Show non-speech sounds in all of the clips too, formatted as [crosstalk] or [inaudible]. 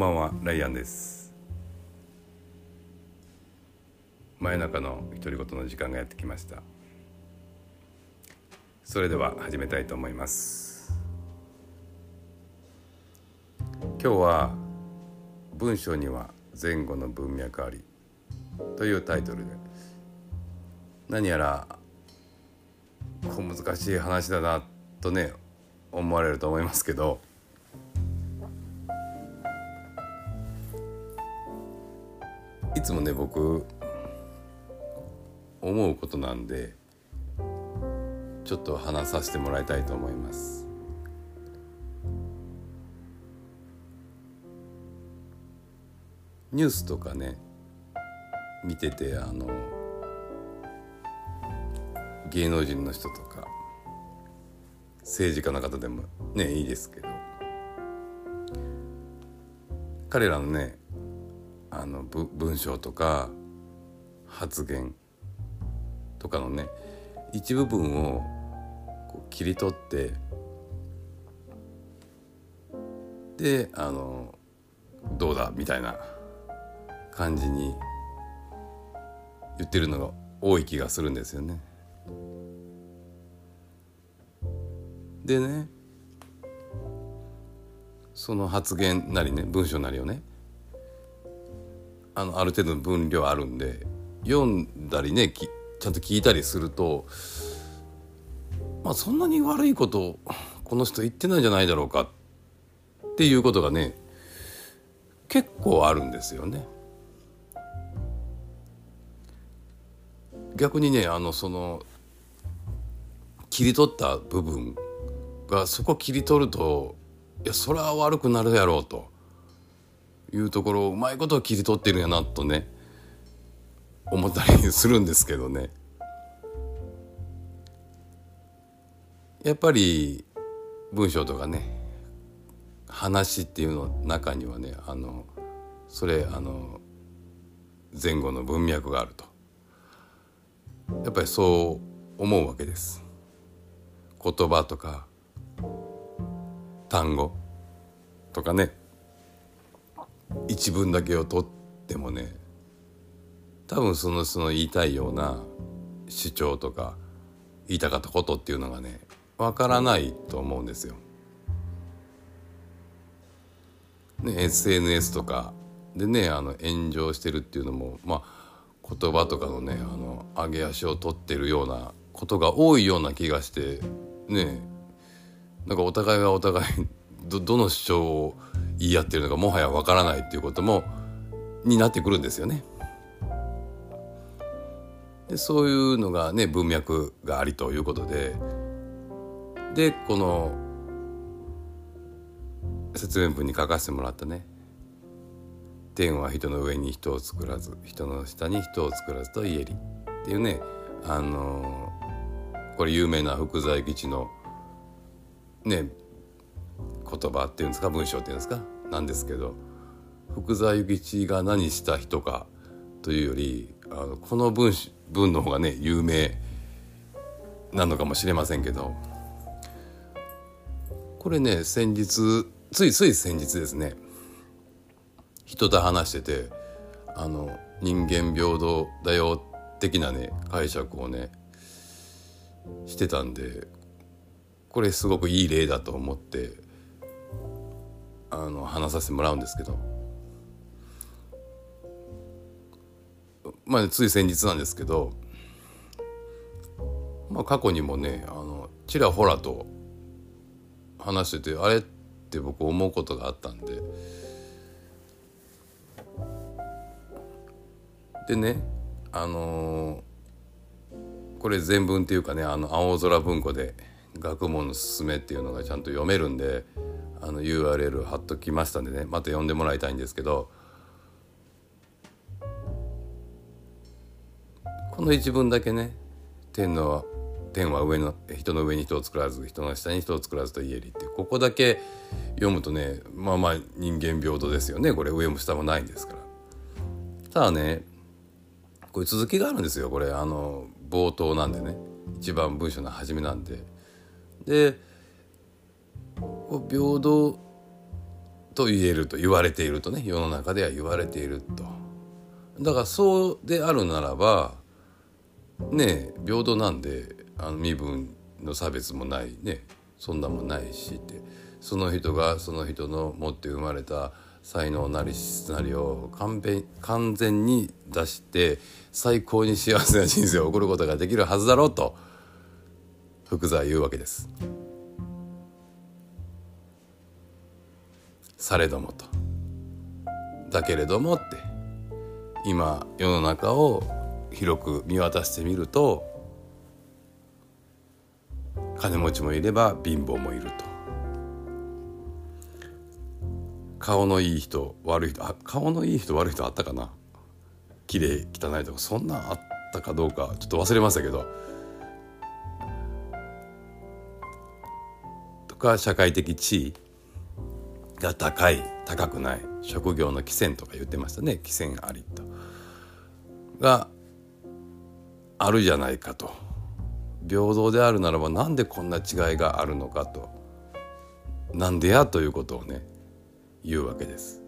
ばんはライアンです。真夜中の独り言の時間がやってきました。それでは始めたいと思います。今日は文章には前後の文脈ありというタイトルで何やら小難しい話だなとね思われると思いますけどいつもね僕思うことなんでちょっと話させてもらいたいと思います。ニュースとかね見ててあの芸能人の人とか政治家の方でもねいいですけど彼らのねあの文章とか発言とかのね一部分を切り取ってであのどうだみたいな感じに言ってるのが多い気がするんですよね。でねその発言なりね文章なりをねあのある程度の分量あるんで読んだりねちゃんと聞いたりするとまあそんなに悪いことこの人言ってないんじゃないだろうかっていうことがね結構あるんですよね。逆にねあのその切り取った部分がそこ切り取るといやそれは悪くなるやろうというところをうまいことを切り取ってるんやなとね思ったりするんですけどね。やっぱり文章とかね話っていうの中にはねあのそれあの前後の文脈があると。やっぱりそう思うわけです。言葉とか単語とかね。一文だけを取ってもね多分そのその言いたいような主張とか言いたかったことっていうのがねわからないと思うんですよ。ね SNS とかでねあの炎上してるっていうのもまあ言葉とかのねあの上げ足を取ってるようなことが多いような気がしてねなんかお互いがお互いど [laughs] どの主張を言い合ってるのかもはやわからないっていうこともになってくるんですよね。でそういうのがね文脈がありということででこの説明文に書かせてもらったね「天は人の上に人を作らず人の下に人を作らずと言えり」っていうねあのこれ有名な福沢諭吉のね言葉っていうんですか？文章っていうんですか？なんですけど福沢諭吉が何した人かというよりあのこの文文の方がね有名なのかもしれませんけどこれね先日ついつい先日ですね人と話しててあの人間平等だよ的なね解釈をねしてたんでこれすごくいい例だと思ってあの話させてもらうんですけど。まあ、ねつい先日なんですけど、まあ、過去にもねあのちらほらと話しててあれって僕思うことがあったんで。でねあのー、これ全文っていうかねあの青空文庫で「学問のすすめ」っていうのがちゃんと読めるんであの URL 貼っときましたんでね。また読んでもらいたいんですけどこの一文だけね天の天は上の人の上に人を作らず人の下に人を作らずと言えりってここだけ読むとねまあまあ人間平等ですよね。これ上も下もないんですから。ただねこれ続きがあるんですよ。これあの冒頭なんでね。一番文章の初めなんで。で平等と言えると言われているとね世の中では言われていると。だからそうであるならばね平等なんであの身分の差別もないねそんなもないしって。その人がその人の持って生まれた才能なり質なりを完完全に出して最高に幸せな人生を送ることができるはずだろうと。福沢言うわけです。されどもと。だけれどもって今世の中を広く見渡してみると金持ちもいれば貧乏もいると顔のいい人悪い人あ顔のいい人悪い人あったかな綺麗汚いとかそんなあったかどうかちょっと忘れましたけどか社会的地位が高い高くない職業の寄せとか言ってましたね。寄せありと。があるじゃないかと。平等であるならばなんでこんな違いがあるのかと。なんでやということをね言うわけです。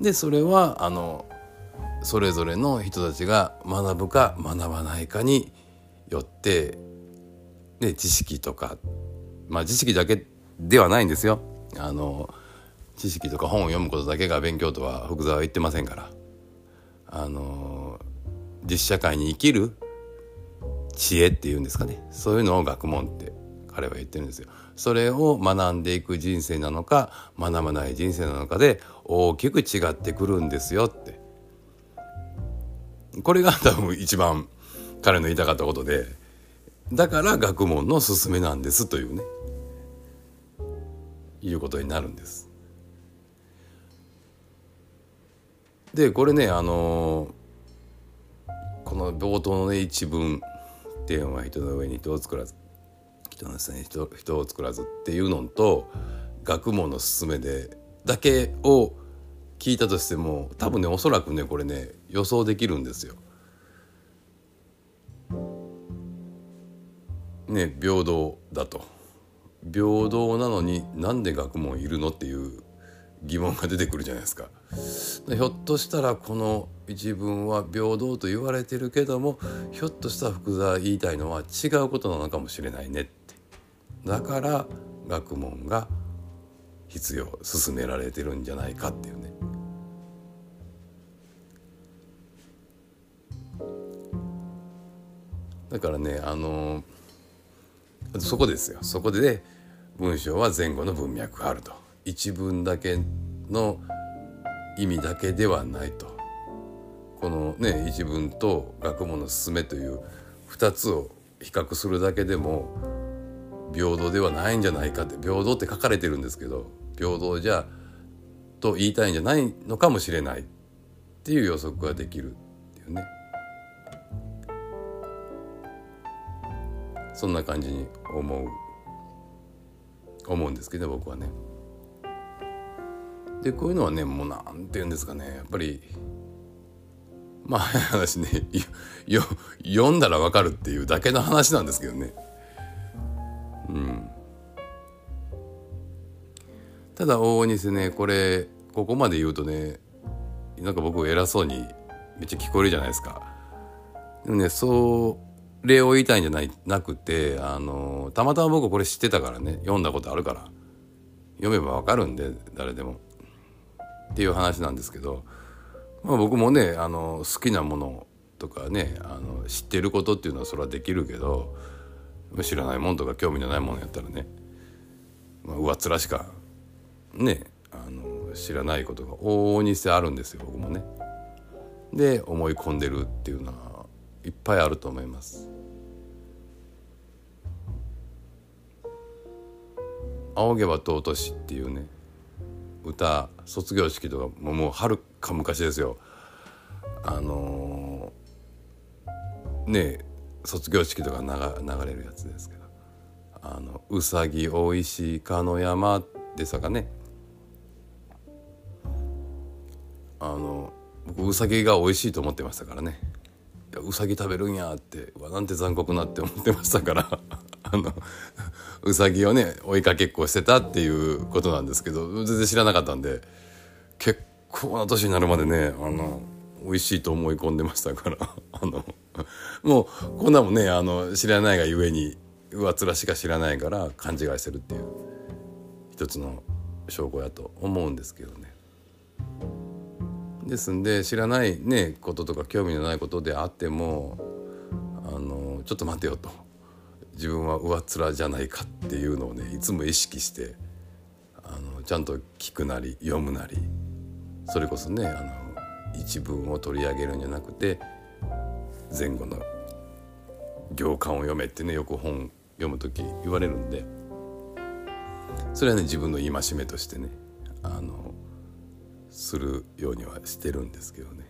でそれはあのそれぞれの人たちが学ぶか学ばないかによってで知識とかまあ知識だけではないんですよ。あの知識とか本を読むことだけが勉強とは福沢は言ってませんからあの実社会に生きる知恵っていうんですかねそういうのを学問って彼は言ってるんですよ。それを学んでいく人生なのか学ばない人生なのかで大きく違ってくるんですよってこれが多分一番彼の言いたかったことでだから学問の勧めなんですというねいうことになるんです。でこれねあのこの冒頭のね一文「天は人の上に人を作らず人の下に人人を作らずっていうのと学問の勧めでだけを聞いたとしても多分ねおそらくねこれね予想できるんですよ。ね平等だと平等なのになんで学問いるのっていう疑問が出てくるじゃないですか。ひょっとしたらこの一文は平等と言われてるけどもひょっとしたら福沢言いたいのは違うことなのかもしれないねってだから学問が必要進められてるんじゃないかっていうね。だからねあのそこですよ。そこで、ね、文章は前後の文脈があると。一文だけの意味だけではないと。このね一文と学問の進めという2つを比較するだけでも平等ではないんじゃないかって平等って書かれてるんですけど平等じゃと言いたいんじゃないのかもしれないっていう予測ができるっていうね。そんな感じに思う思うんですけど僕はね。でこういうのはねもうなんて言うんですかねやっぱりまあ話ねよ読んだらわかるっていうだけの話なんですけどね。うんただ往々にしてねこれここまで言うとねなんか僕偉そうにめっちゃ聞こえるじゃないですか。でもねそうれを言いたいんじゃないなくてあのたまたま僕これ知ってたからね読んだことあるから読めばわかるんで誰でもっていう話なんですけど、まあ、僕もねあの好きなものとかねあの知ってることっていうのはそれはできるけど知らないもんとか興味のないものやったらね、まあ、上っ面しかねあの知らないことが往々にしてあるんですよ僕もね。で思い込んでるっていうのはいっぱいあると思います。仰げば尊しっていうね歌卒業式とかもうはるか昔ですよ。あのー、ねえ卒業式とか流れるやつですけど「あのうさぎおいしいかの山」でさかね。あの僕うさぎが美味しいと思ってましたからね。うさぎ食べるんやってうわなんて残酷なって思ってましたから。あのうさぎをね追いかけっこしてたっていうことなんですけど全然知らなかったんで結構な年になるまでねあの美味しいと思い込んでましたから [laughs] あのもうこんなもんねあの知らないがゆえに上面しか知らないから勘違いしてるっていう一つの証拠やと思うんですけどね。ですんで知らないねこととか興味のないことであってもあのちょっと待てよと自分は上っ面じゃないかっていうのをねいつも意識してあのちゃんと聞くなり読むなりそれこそねあの一文を取り上げるんじゃなくて前後の行間を読めってねよく本読む時言われるんでそれはね自分の戒めとしてねあのするようにはしてるんですけどね。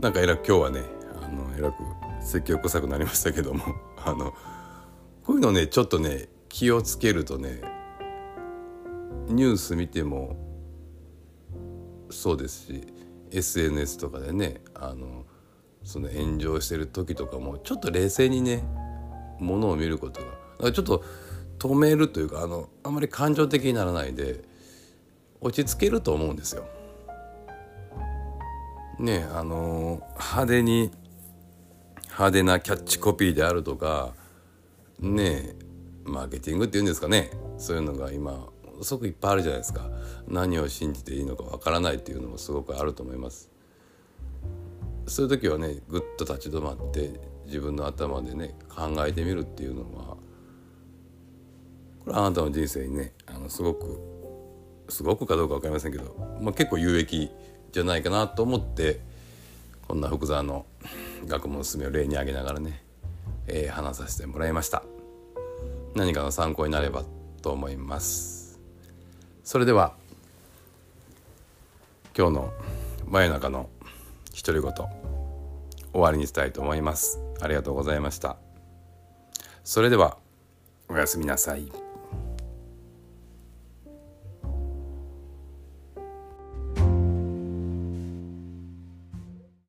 なんかえらく今日はねあのえらく説教臭くなりましたけども [laughs] あのこういうのねちょっとね気をつけるとねニュース見てもそうですし SNS とかでねあのその炎上してる時とかもちょっと冷静にねものを見ることがかちょっと止めるというかあのあんまり感情的にならないで落ち着けると思うんですよ。ねあの派手に派手なキャッチコピーであるとかねえマーケティングっていうんですかね。そういうのが今すごくいっぱいあるじゃないですか。何を信じていいのかわからないっていうのもすごくあると思います。そういう時はねぐっと立ち止まって自分の頭でね考えてみるっていうのはこれあなたの人生にねあのすごくすごくかどうか分かりませんけど、まあ、結構有益じゃないかなと思ってこんな福沢の学問の勧めを例に挙げながらね、えー、話させてもらいました。何かの参考になればと思います。それでは今日の真夜中の独り言終わりにしたいと思います。ありがとうございました。それではおやすみなさい。